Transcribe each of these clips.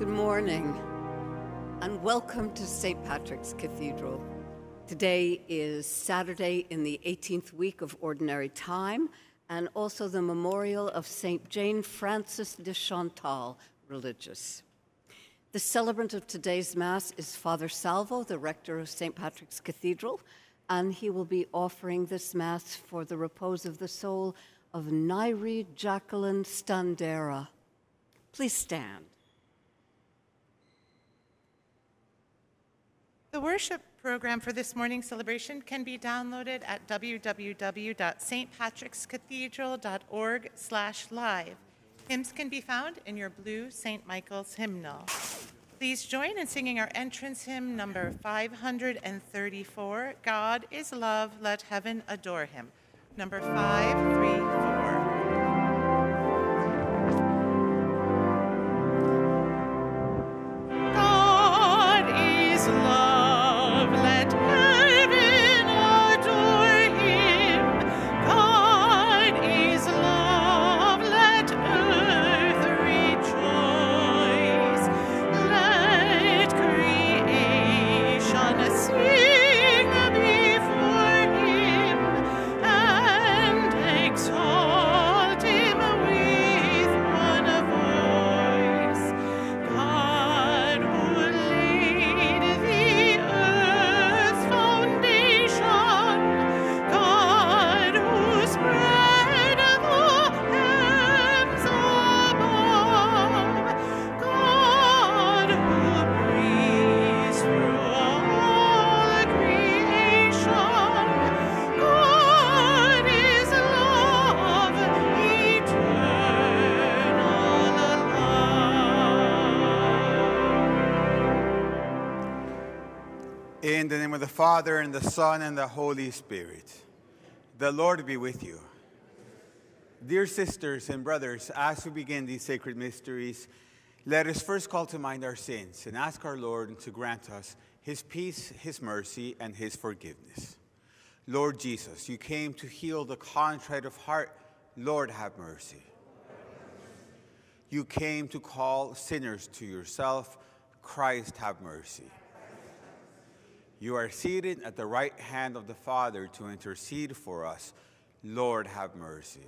Good morning, and welcome to St. Patrick's Cathedral. Today is Saturday in the 18th week of Ordinary Time, and also the memorial of St. Jane Frances de Chantal, religious. The celebrant of today's Mass is Father Salvo, the rector of St. Patrick's Cathedral, and he will be offering this Mass for the repose of the soul of Nairi Jacqueline Standera. Please stand. The worship program for this morning's celebration can be downloaded at www.stpatrickscathedral.org slash live. Hymns can be found in your blue St. Michael's hymnal. Please join in singing our entrance hymn number 534, God is love, let heaven adore him. Number 534. In the name of the Father, and the Son, and the Holy Spirit. The Lord be with you. Dear sisters and brothers, as we begin these sacred mysteries, let us first call to mind our sins and ask our Lord to grant us his peace, his mercy, and his forgiveness. Lord Jesus, you came to heal the contrite of heart. Lord, have mercy. You came to call sinners to yourself. Christ, have mercy. You are seated at the right hand of the Father to intercede for us. Lord, have mercy.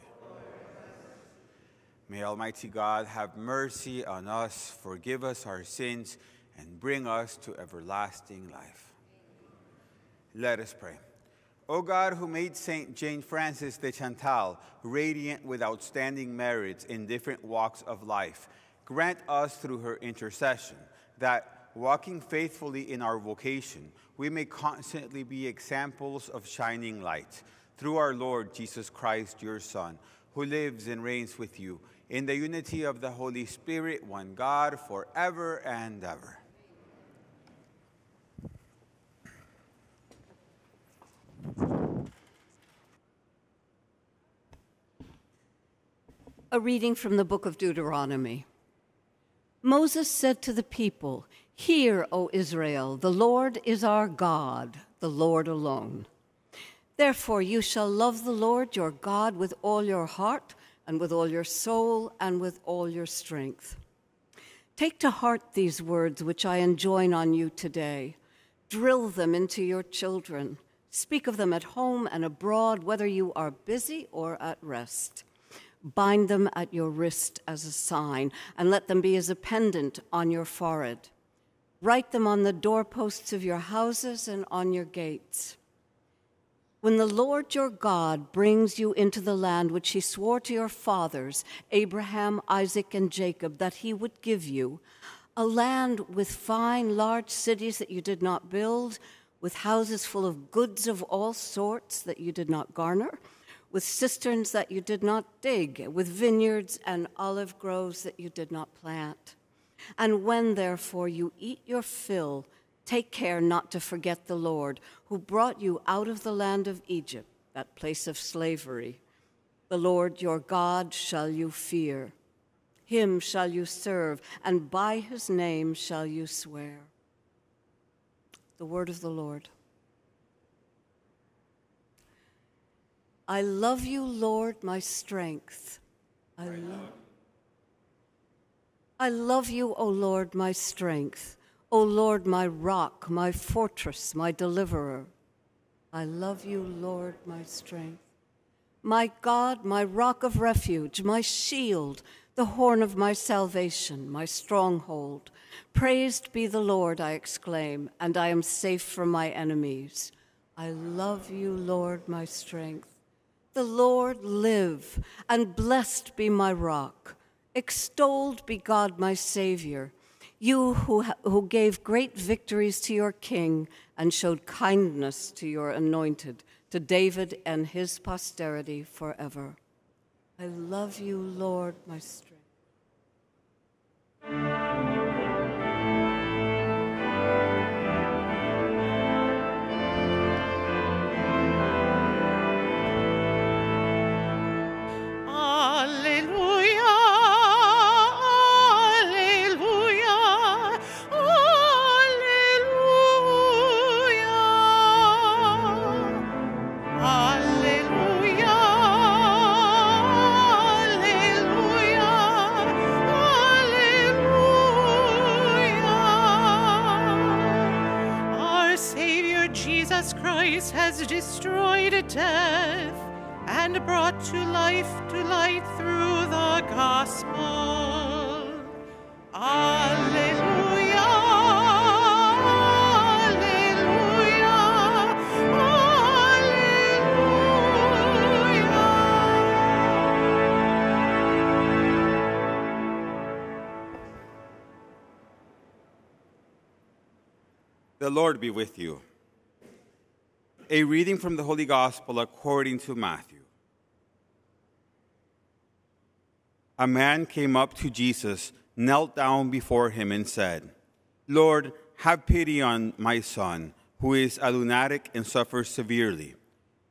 May Almighty God have mercy on us, forgive us our sins, and bring us to everlasting life. Let us pray. O God, who made St. Jane Frances de Chantal radiant with outstanding merits in different walks of life, grant us through her intercession that, walking faithfully in our vocation, we may constantly be examples of shining light. Through our Lord Jesus Christ, your Son, who lives and reigns with you in the unity of the Holy Spirit, one God, forever and ever. A reading from the book of Deuteronomy. Moses said to the people, Hear, O Israel, the Lord is our God, the Lord alone. Therefore, you shall love the Lord your God with all your heart, and with all your soul, and with all your strength. Take to heart these words which I enjoin on you today. Drill them into your children. Speak of them at home and abroad, whether you are busy or at rest. Bind them at your wrist as a sign, and let them be as a pendant on your forehead. Write them on the doorposts of your houses and on your gates. When the Lord your God brings you into the land which he swore to your fathers, Abraham, Isaac, and Jacob, that he would give you, a land with fine, large cities that you did not build, with houses full of goods of all sorts that you did not garner, with cisterns that you did not dig, with vineyards and olive groves that you did not plant. And when, therefore, you eat your fill, take care not to forget the Lord, who brought you out of the land of Egypt, that place of slavery. The Lord your God shall you fear. Him shall you serve, and by his name shall you swear. The word of the Lord. I love you, Lord, my strength. I love. I love you, O Lord, my strength. O Lord, my rock, my fortress, my deliverer. I love you, Lord, my strength. My God, my rock of refuge, my shield, the horn of my salvation, my stronghold. Praised be the Lord, I exclaim, and I am safe from my enemies. I love you, Lord, my strength. The Lord live, and blessed be my rock. Extolled be God, my Savior, you who, who gave great victories to your king and showed kindness to your anointed, to David and his posterity forever. I love you, Lord, my strength. Has destroyed death and brought to life to light through the gospel. Alleluia. The Lord be with you. A reading from the Holy Gospel according to Matthew. A man came up to Jesus, knelt down before him, and said, Lord, have pity on my son, who is a lunatic and suffers severely.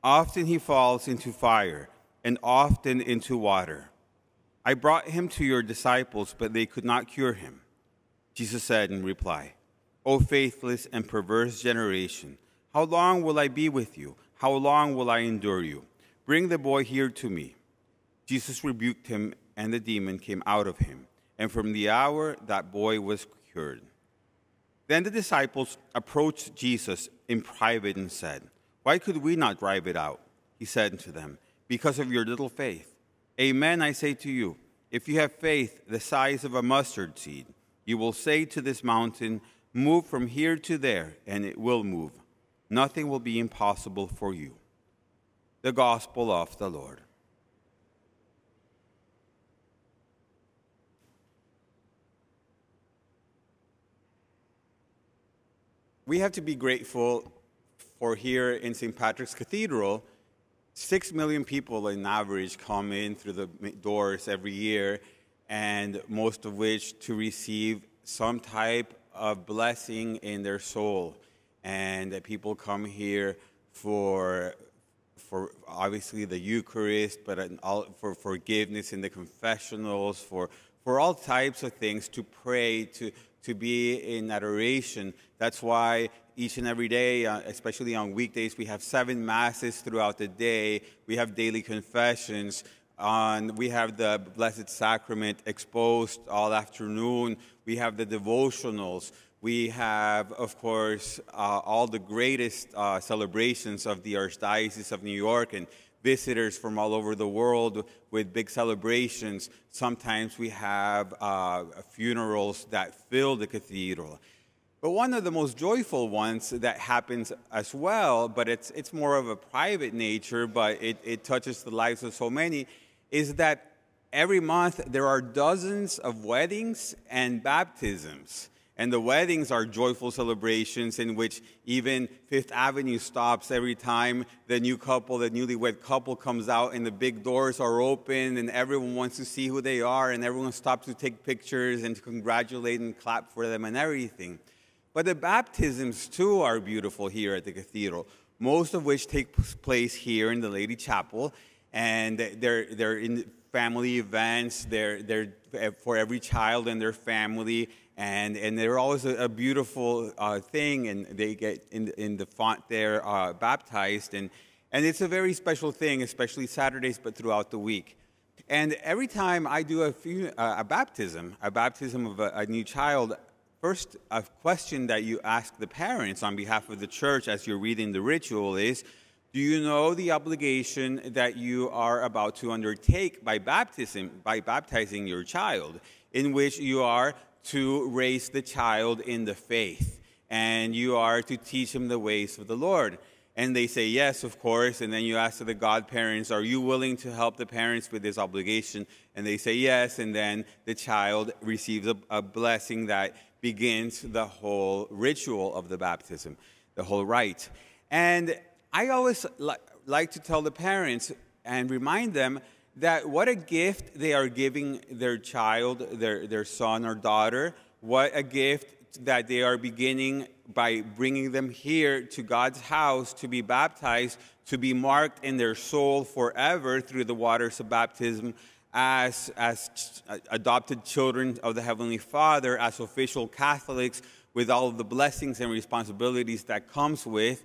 Often he falls into fire, and often into water. I brought him to your disciples, but they could not cure him. Jesus said in reply, O faithless and perverse generation, how long will I be with you? How long will I endure you? Bring the boy here to me. Jesus rebuked him, and the demon came out of him. And from the hour that boy was cured. Then the disciples approached Jesus in private and said, Why could we not drive it out? He said to them, Because of your little faith. Amen, I say to you, if you have faith the size of a mustard seed, you will say to this mountain, Move from here to there, and it will move nothing will be impossible for you. The Gospel of the Lord. We have to be grateful for here in St. Patrick's Cathedral, six million people on average come in through the doors every year, and most of which to receive some type of blessing in their soul and that people come here for for obviously the Eucharist, but for forgiveness in the confessionals, for for all types of things to pray, to to be in adoration. That's why each and every day, uh, especially on weekdays, we have seven masses throughout the day. We have daily confessions. On we have the Blessed Sacrament exposed all afternoon. We have the devotionals. We have, of course, uh, all the greatest uh, celebrations of the Archdiocese of New York and visitors from all over the world with big celebrations. Sometimes we have uh, funerals that fill the cathedral. But one of the most joyful ones that happens as well, but it's, it's more of a private nature, but it, it touches the lives of so many, is that every month there are dozens of weddings and baptisms. And the weddings are joyful celebrations in which even Fifth Avenue stops every time the new couple, the newlywed couple comes out and the big doors are open and everyone wants to see who they are and everyone stops to take pictures and to congratulate and clap for them and everything. But the baptisms too are beautiful here at the cathedral, most of which take place here in the Lady Chapel. And they're, they're in family events, they're, they're eh, for every child and their family and and they're always a, a beautiful uh, thing, and they get in in the font there uh, baptized, and and it's a very special thing, especially Saturdays, but throughout the week. And every time I do a, few, uh, a baptism, a baptism of a, a new child, first a question that you ask the parents on behalf of the church as you're reading the ritual is do you know the obligation that you are about to undertake by baptism by baptizing your child in which you are to raise the child in the faith and you are to teach him the ways of the Lord. And they say yes of course. And then you ask the godparents are you willing to help the parents with this obligation? And they say yes. And then the child receives a, a blessing that begins the whole ritual of the baptism the whole rite. And I always li- like to tell the parents and remind them that what a gift they are giving their child, their, their son or daughter, what a gift that they are beginning by bringing them here to God's house to be baptized, to be marked in their soul forever through the waters of baptism as, as uh, adopted children of the Heavenly Father, as official Catholics, with all of the blessings and responsibilities that comes with.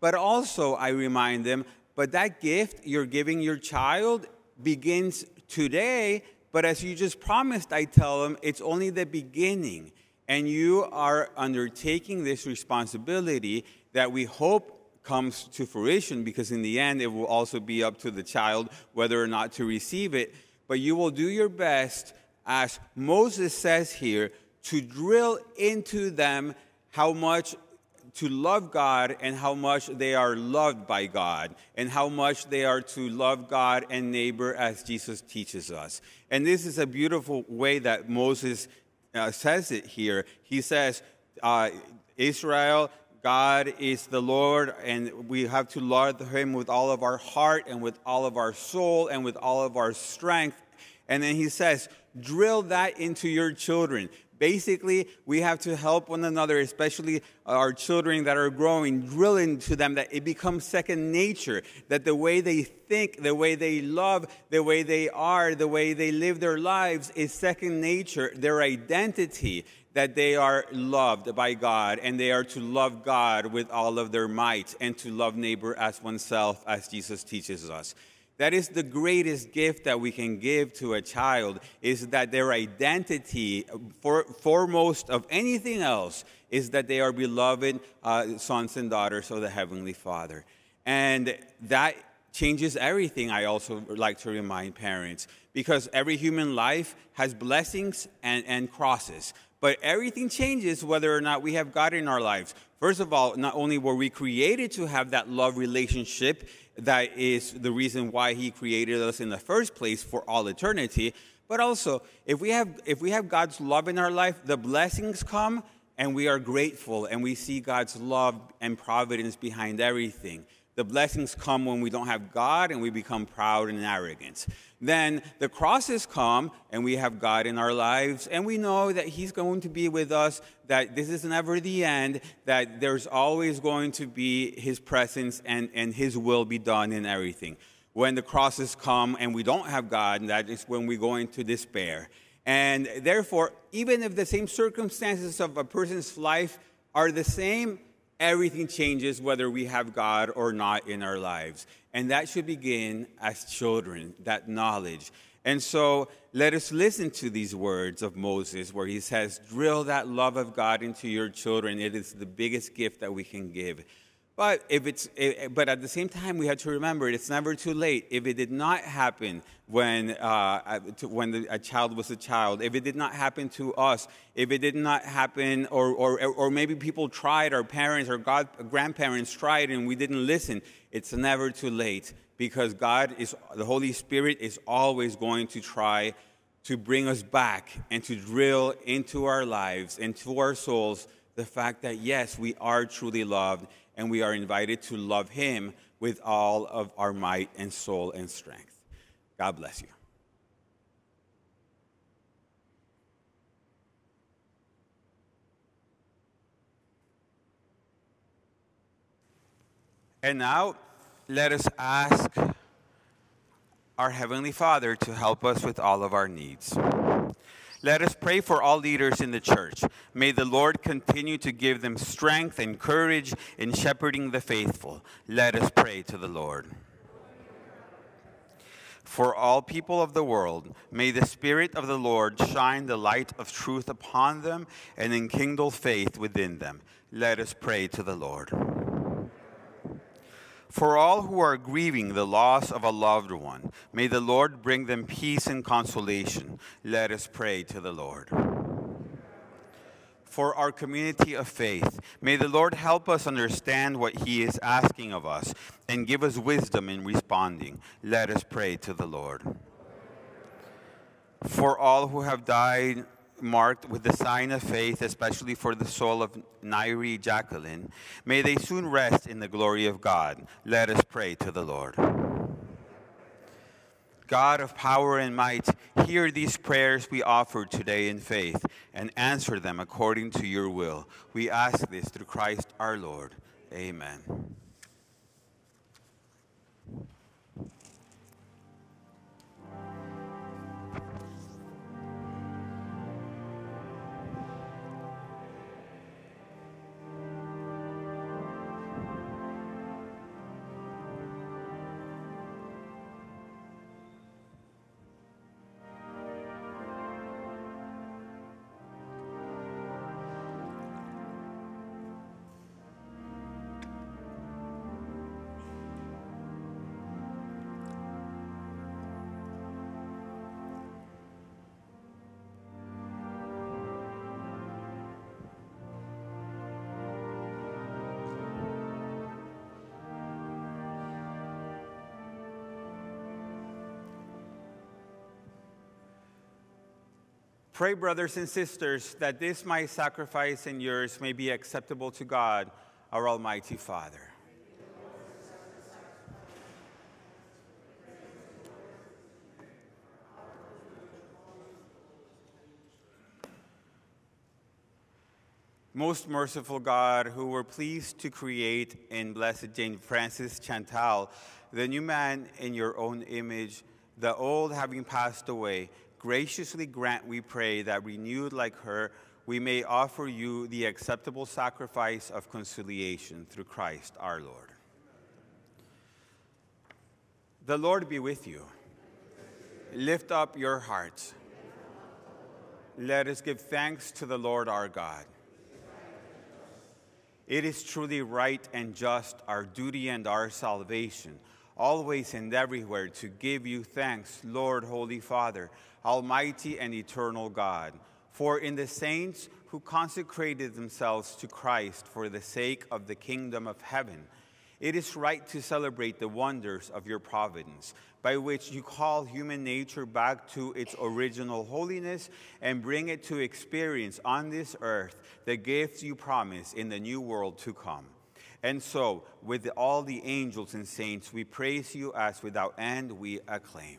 But also, I remind them, but that gift you're giving your child begins today. But as you just promised, I tell them it's only the beginning. And you are undertaking this responsibility that we hope comes to fruition because in the end, it will also be up to the child whether or not to receive it. But you will do your best, as Moses says here, to drill into them how much to love God and how much they are loved by God and how much they are to love God and neighbor as Jesus teaches us. And this is a beautiful way that Moses uh, says it here. He says, uh, Israel, God is the Lord, and we have to love Him with all of our heart and with all of our soul and with all of our strength. And then He says, drill that into your children. Basically, we have to help one another, especially our children that are growing, drill into them that it becomes second nature, that the way they think, the way they love, the way they are, the way they live their lives is second nature, their identity, that they are loved by God and they are to love God with all of their might and to love neighbor as oneself, as Jesus teaches us. That is the greatest gift that we can give to a child is that their identity, for, foremost of anything else, is that they are beloved uh, sons and daughters of the Heavenly Father. And that changes everything, I also like to remind parents, because every human life has blessings and, and crosses. But everything changes whether or not we have God in our lives. First of all, not only were we created to have that love relationship, that is the reason why he created us in the first place for all eternity, but also if we have if we have God's love in our life, the blessings come and we are grateful and we see God's love and providence behind everything. The blessings come when we don't have God and we become proud and arrogant. Then the crosses come and we have God in our lives and we know that He's going to be with us, that this is never the end, that there's always going to be His presence and, and His will be done in everything. When the crosses come and we don't have God, that is when we go into despair. And therefore, even if the same circumstances of a person's life are the same, everything changes whether we have God or not in our lives. And that should begin as children, that knowledge. And so let us listen to these words of Moses where he says, Drill that love of God into your children. It is the biggest gift that we can give. But if it's, but at the same time, we have to remember it's never too late. If it did not happen when uh, when a child was a child, if it did not happen to us, if it did not happen, or or or maybe people tried, our parents or God, grandparents tried, and we didn't listen. It's never too late because God is the Holy Spirit is always going to try to bring us back and to drill into our lives, into our souls, the fact that yes, we are truly loved and we are invited to love Him with all of our might and soul and strength. God bless you. And now, let us ask our Heavenly Father to help us with all of our needs. Let us pray for all leaders in the church. May the Lord continue to give them strength and courage in shepherding the faithful. Let us pray to the Lord. For all people of the world, may the Spirit of the Lord shine the light of truth upon them and enkindle faith within them. Let us pray to the Lord. For all who are grieving the loss of a loved one, may the Lord bring them peace and consolation. Let us pray to the Lord. For our community of faith, may the Lord help us understand what He is asking of us and give us wisdom in responding. Let us pray to the Lord. For all who have died marked with the sign of faith, especially for the soul of Nairi Jacqueline. May they soon rest in the glory of God. Let us pray to the Lord. God of power and might, hear these prayers we offer today in faith and answer them according to your will. We ask this through Christ our Lord. Amen. Pray, brothers and sisters, that this my sacrifice and yours may be acceptable to God, our Almighty Father. Most merciful God, who were pleased to create in Blessed Jane Frances Chantal the new man in your own image, the old having passed away, graciously grant, we pray, that renewed like her, we may offer you the acceptable sacrifice of conciliation through Christ our Lord. The Lord be with you. Lift up your hearts. Let us give thanks to the Lord our God. It is truly right and just, our duty and our salvation, always and everywhere to give you thanks, Lord, Holy Father Almighty and eternal God. For in the saints who consecrated themselves to Christ for the sake of the kingdom of heaven, it is right to celebrate the wonders of your providence, by which you call human nature back to its original holiness and bring it to experience on this earth the gifts you promise in the new world to come. And so, with all the angels and saints, we praise you as without end we acclaim.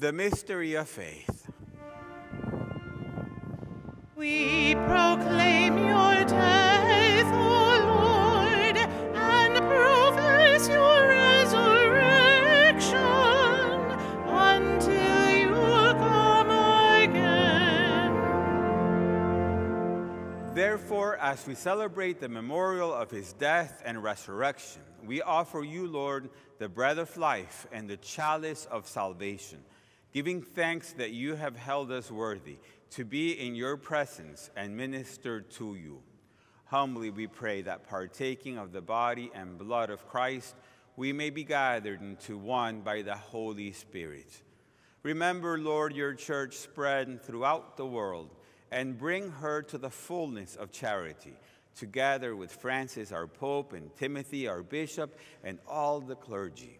The mystery of faith. We proclaim your death, O Lord, and profess your resurrection until you come again. Therefore, as we celebrate the memorial of his death and resurrection, we offer you, Lord, the bread of life and the chalice of salvation, giving thanks that you have held us worthy to be in your presence and minister to you. Humbly we pray that partaking of the body and blood of Christ, we may be gathered into one by the Holy Spirit. Remember, Lord, your church spread throughout the world and bring her to the fullness of charity, together with Francis, our Pope, and Timothy, our Bishop, and all the clergy.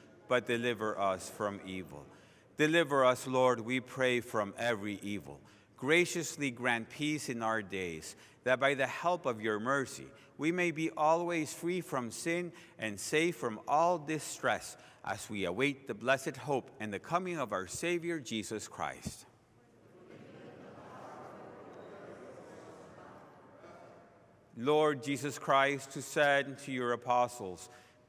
but deliver us from evil. Deliver us, Lord, we pray, from every evil. Graciously grant peace in our days, that by the help of your mercy we may be always free from sin and safe from all distress as we await the blessed hope and the coming of our Savior Jesus Christ. Lord Jesus Christ, who said to your apostles,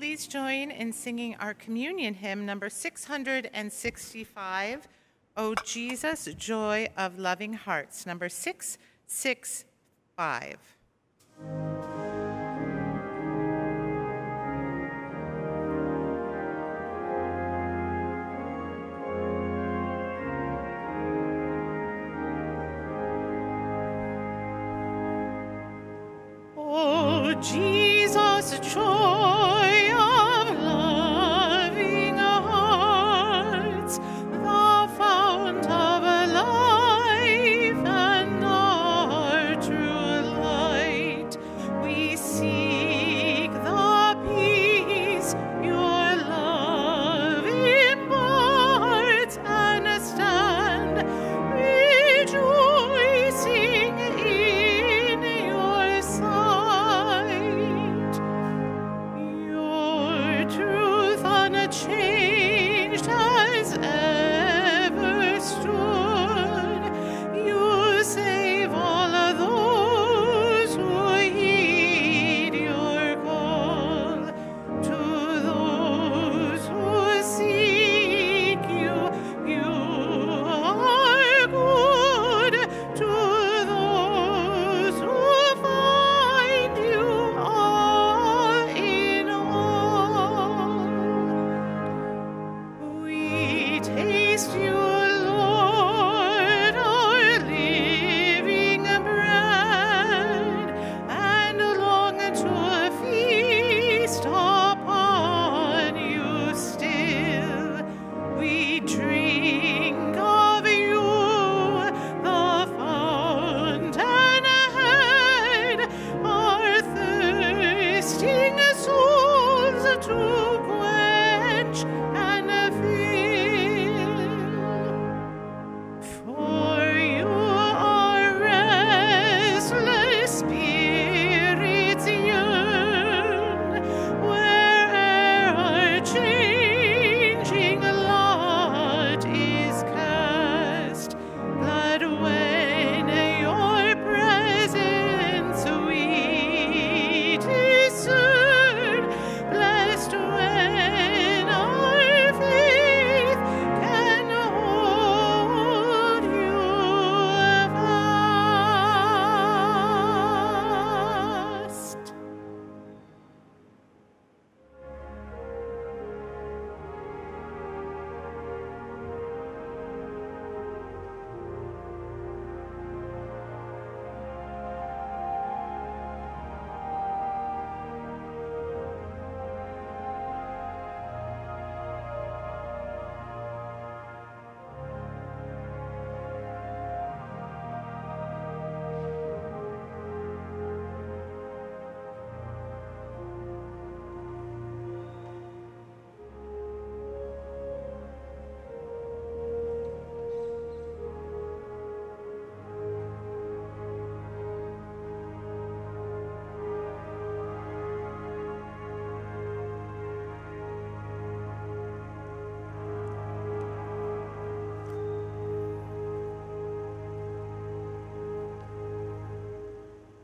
Please join in singing our communion hymn number 665, O Jesus, Joy of Loving Hearts, number 665. Oh, Jesus, joy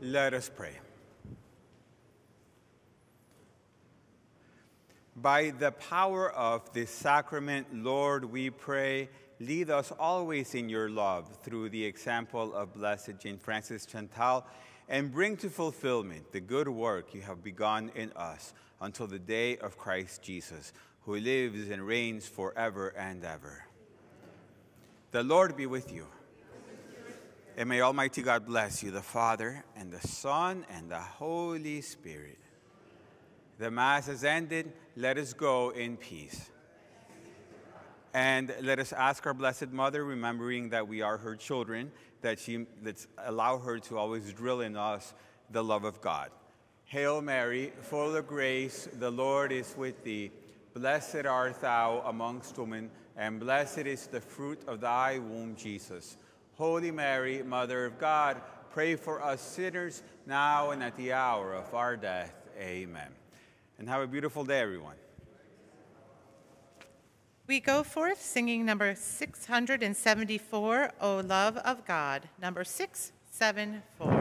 Let us pray. By the power of this sacrament, Lord, we pray, lead us always in your love through the example of Blessed Jane Frances Chantal, and bring to fulfillment the good work you have begun in us until the day of Christ Jesus, who lives and reigns forever and ever. The Lord be with you. And may Almighty God bless you, the Father, and the Son, and the Holy Spirit. The Mass has ended. Let us go in peace. And let us ask our Blessed Mother, remembering that we are her children, that she let's allow her to always drill in us the love of God. Hail Mary, full of grace, the Lord is with thee. Blessed art thou amongst women, and blessed is the fruit of thy womb, Jesus. Holy Mary, Mother of God, pray for us sinners now and at the hour of our death. Amen. And have a beautiful day, everyone. We go forth singing number 674, O Love of God, number 674.